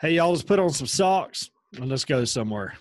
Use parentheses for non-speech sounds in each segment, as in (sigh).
Hey, y'all, let's put on some socks and let's go somewhere.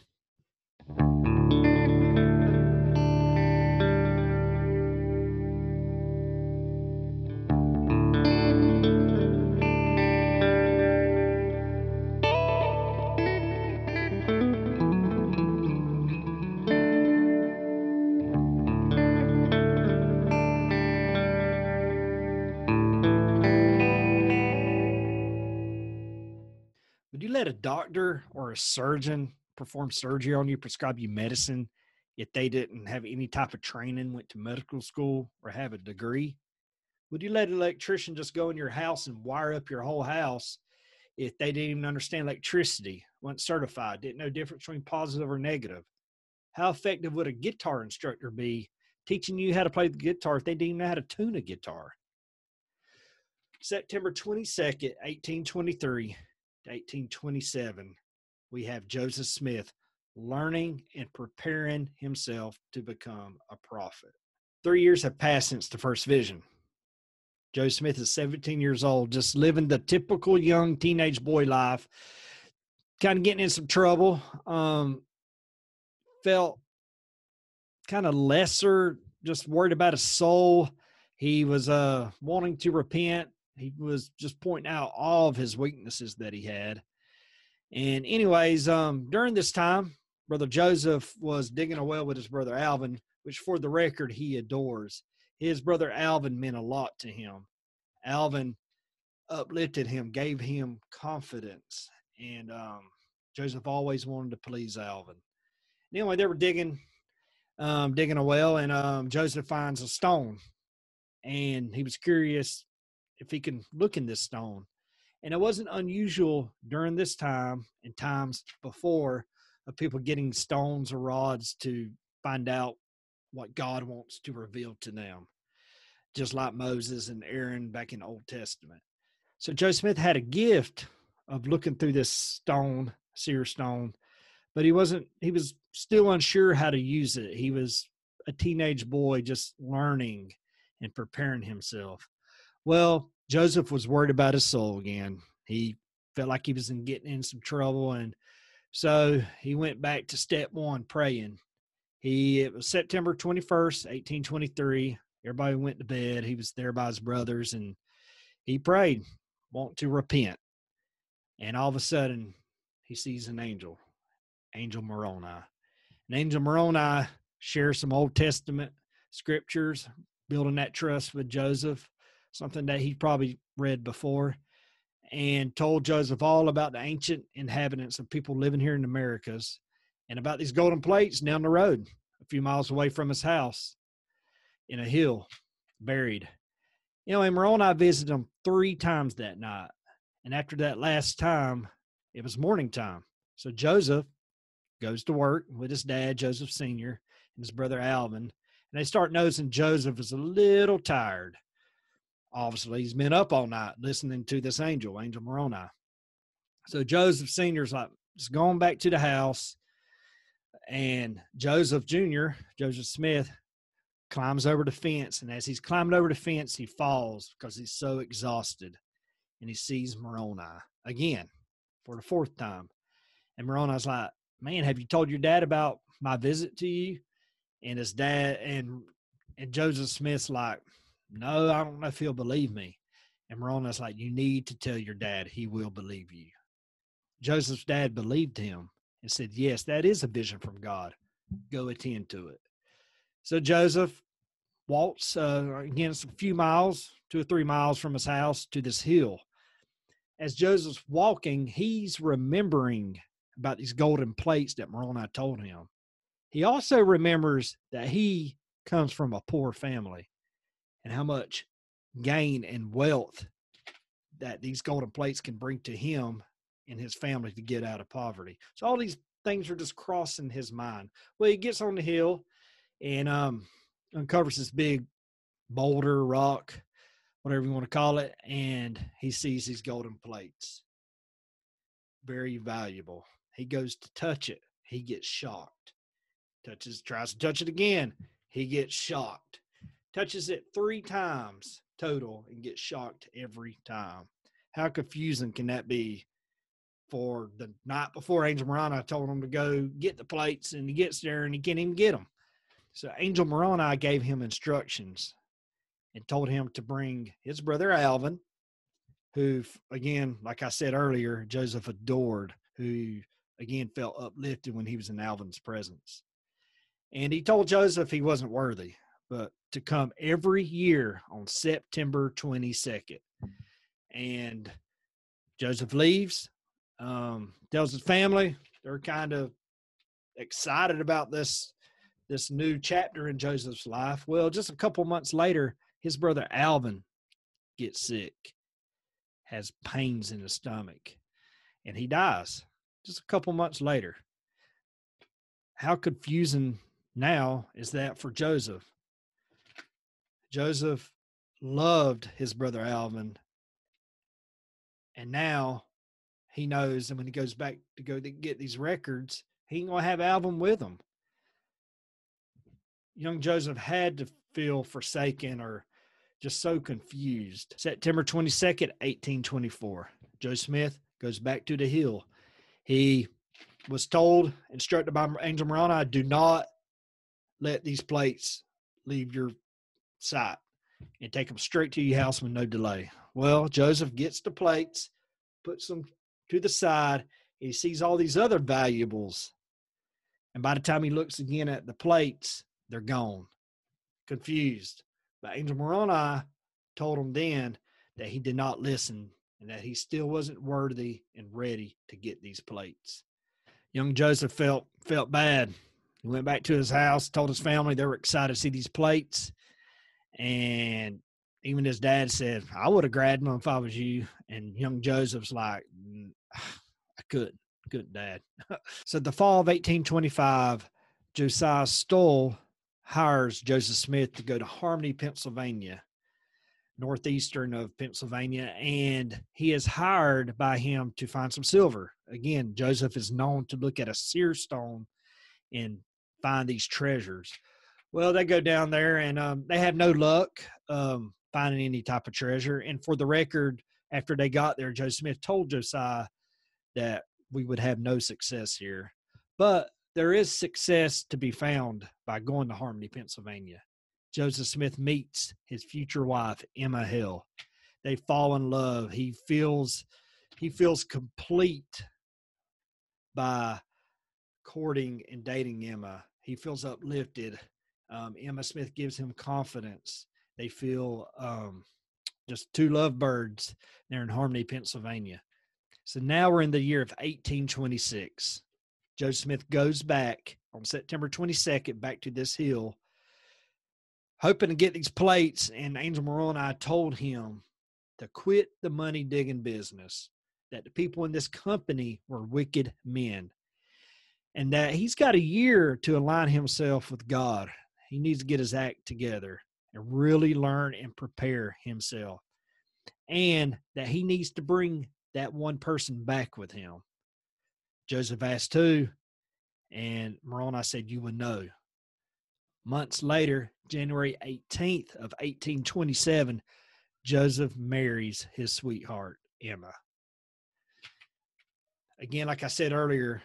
Let a doctor or a surgeon perform surgery on you, prescribe you medicine if they didn't have any type of training, went to medical school, or have a degree? Would you let an electrician just go in your house and wire up your whole house if they didn't even understand electricity, weren't certified, didn't know difference between positive or negative? How effective would a guitar instructor be teaching you how to play the guitar if they didn't know how to tune a guitar? September 22nd, 1823 to 1827, we have Joseph Smith learning and preparing himself to become a prophet. Three years have passed since the first vision. Joe Smith is 17 years old, just living the typical young teenage boy life, kind of getting in some trouble. Um, felt kind of lesser, just worried about his soul. He was uh, wanting to repent. He was just pointing out all of his weaknesses that he had. And, anyways, um, during this time, Brother Joseph was digging a well with his brother Alvin, which, for the record, he adores. His brother Alvin meant a lot to him. Alvin uplifted him, gave him confidence, and um, Joseph always wanted to please Alvin. Anyway, they were digging, um, digging a well, and um, Joseph finds a stone, and he was curious if he can look in this stone. And it wasn't unusual during this time and times before of people getting stones or rods to find out what God wants to reveal to them, just like Moses and Aaron back in the Old Testament. So Joe Smith had a gift of looking through this stone, seer stone, but he wasn't, he was still unsure how to use it. He was a teenage boy just learning and preparing himself. Well, Joseph was worried about his soul again. He felt like he was in getting in some trouble. And so he went back to step one, praying. He it was September 21st, 1823. Everybody went to bed. He was there by his brothers and he prayed, want to repent. And all of a sudden he sees an angel, Angel Moroni. And Angel Moroni shares some Old Testament scriptures, building that trust with Joseph something that he probably read before, and told Joseph all about the ancient inhabitants of people living here in the Americas and about these golden plates down the road, a few miles away from his house in a hill, buried. You know, and I visited him three times that night. And after that last time, it was morning time. So Joseph goes to work with his dad, Joseph Sr., and his brother Alvin. And they start noticing Joseph is a little tired obviously he's been up all night listening to this angel, Angel Moroni. So Joseph Sr.'s like, just going back to the house. And Joseph Jr., Joseph Smith, climbs over the fence. And as he's climbing over the fence, he falls because he's so exhausted. And he sees Moroni again for the fourth time. And Moroni's like, Man, have you told your dad about my visit to you? And his dad and and Joseph Smith's like, no, I don't know if he'll believe me. And Moroni's like, You need to tell your dad. He will believe you. Joseph's dad believed him and said, Yes, that is a vision from God. Go attend to it. So Joseph walks, uh, again, a few miles, two or three miles from his house to this hill. As Joseph's walking, he's remembering about these golden plates that Moroni told him. He also remembers that he comes from a poor family and how much gain and wealth that these golden plates can bring to him and his family to get out of poverty. So all these things are just crossing his mind. Well, he gets on the hill and um, uncovers this big boulder, rock, whatever you want to call it, and he sees these golden plates. Very valuable. He goes to touch it. He gets shocked. Touches, tries to touch it again. He gets shocked touches it three times total and gets shocked every time. How confusing can that be for the night before Angel Moroni told him to go get the plates, and he gets there and he can't even get them. So Angel Moroni gave him instructions and told him to bring his brother Alvin, who, again, like I said earlier, Joseph adored, who again felt uplifted when he was in Alvin's presence. And he told Joseph he wasn't worthy, but to come every year on September 22nd. And Joseph leaves, um, tells his family they're kind of excited about this this new chapter in Joseph's life. Well, just a couple months later, his brother Alvin gets sick, has pains in his stomach, and he dies just a couple months later. How confusing now is that for Joseph? Joseph loved his brother Alvin, and now he knows. And when he goes back to go to get these records, he ain't gonna have Alvin with him. Young Joseph had to feel forsaken or just so confused. September 22nd, 1824. Joe Smith goes back to the hill. He was told, instructed by Angel Moroni, do not let these plates leave your sight and take them straight to your house with no delay. Well, Joseph gets the plates, puts them to the side. He sees all these other valuables. And by the time he looks again at the plates, they're gone. Confused. But Angel Moroni told him then that he did not listen and that he still wasn't worthy and ready to get these plates. Young Joseph felt felt bad. He went back to his house, told his family they were excited to see these plates. And even his dad said, I would have grabbed them if I was you. And young Joseph's like, I couldn't, couldn't, dad. (laughs) so the fall of 1825, Josiah Stowell hires Joseph Smith to go to Harmony, Pennsylvania, northeastern of Pennsylvania, and he is hired by him to find some silver. Again, Joseph is known to look at a seer stone and find these treasures. Well, they go down there and um, they have no luck um, finding any type of treasure. And for the record, after they got there, Joe Smith told Josiah that we would have no success here. But there is success to be found by going to Harmony, Pennsylvania. Joseph Smith meets his future wife, Emma Hale. They fall in love. He feels he feels complete by courting and dating Emma. He feels uplifted. Um, Emma Smith gives him confidence. They feel um, just two lovebirds there in Harmony, Pennsylvania. So now we're in the year of 1826. Joe Smith goes back on September 22nd back to this hill, hoping to get these plates. And Angel Moroni told him to quit the money digging business, that the people in this company were wicked men, and that he's got a year to align himself with God. He needs to get his act together and really learn and prepare himself. And that he needs to bring that one person back with him. Joseph asked who, and Moroni said, You would know. Months later, January 18th of 1827, Joseph marries his sweetheart, Emma. Again, like I said earlier,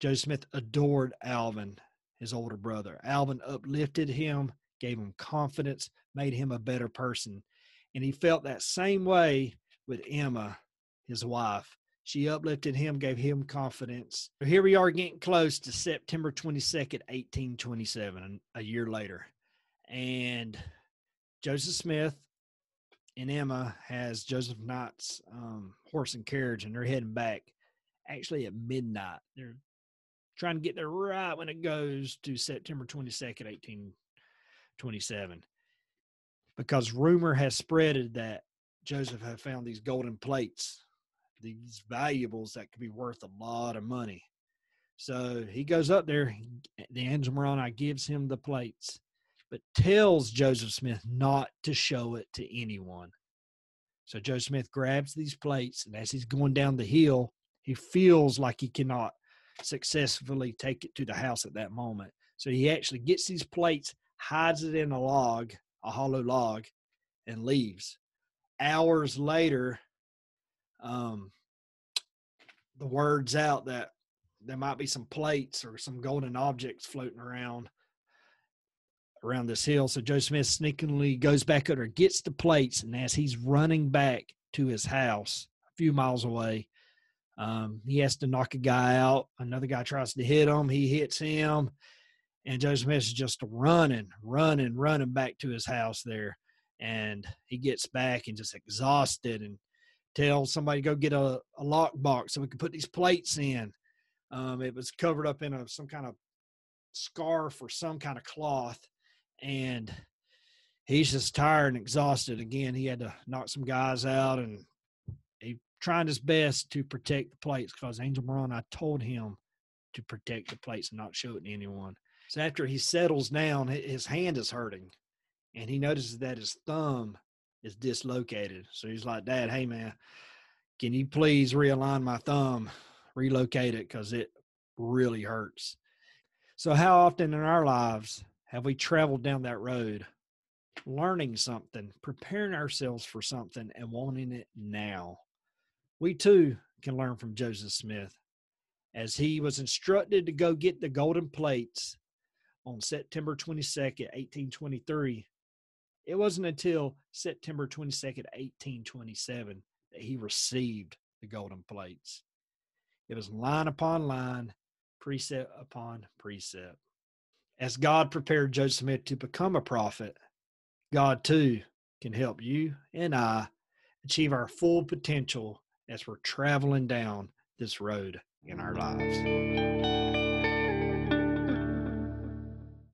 Joseph Smith adored Alvin, his older brother. Alvin uplifted him, gave him confidence, made him a better person. And he felt that same way with Emma, his wife. She uplifted him, gave him confidence. So here we are getting close to September 22nd, 1827, a year later. And Joseph Smith and Emma has Joseph Knight's um, horse and carriage, and they're heading back actually at midnight. They're trying to get there right when it goes to September 22nd, 1827. Because rumor has spreaded that Joseph had found these golden plates these valuables that could be worth a lot of money. So he goes up there. The angel Moroni gives him the plates, but tells Joseph Smith not to show it to anyone. So Joseph Smith grabs these plates, and as he's going down the hill, he feels like he cannot successfully take it to the house at that moment. So he actually gets these plates, hides it in a log, a hollow log, and leaves. Hours later, um, the words out that there might be some plates or some golden objects floating around around this hill. So Joe Smith sneakingly goes back under, gets the plates, and as he's running back to his house a few miles away, um, he has to knock a guy out. Another guy tries to hit him. He hits him. And Joe Smith is just running, running, running back to his house there. And he gets back and just exhausted and tells somebody go get a, a lock box so we can put these plates in. Um, it was covered up in a, some kind of scarf or some kind of cloth. And he's just tired and exhausted. Again, he had to knock some guys out and trying his best to protect the plates because Angel Moroni told him to protect the plates and not show it to anyone. So after he settles down, his hand is hurting, and he notices that his thumb is dislocated. So he's like, "Dad, hey man, can you please realign my thumb, relocate it because it really hurts." So how often in our lives have we traveled down that road, learning something, preparing ourselves for something, and wanting it now? We too can learn from Joseph Smith as he was instructed to go get the golden plates on September 22nd, 1823. It wasn't until September 22nd, 1827 that he received the golden plates. It was line upon line, precept upon precept. As God prepared Joseph Smith to become a prophet, God too can help you and I achieve our full potential as we're traveling down this road in our lives.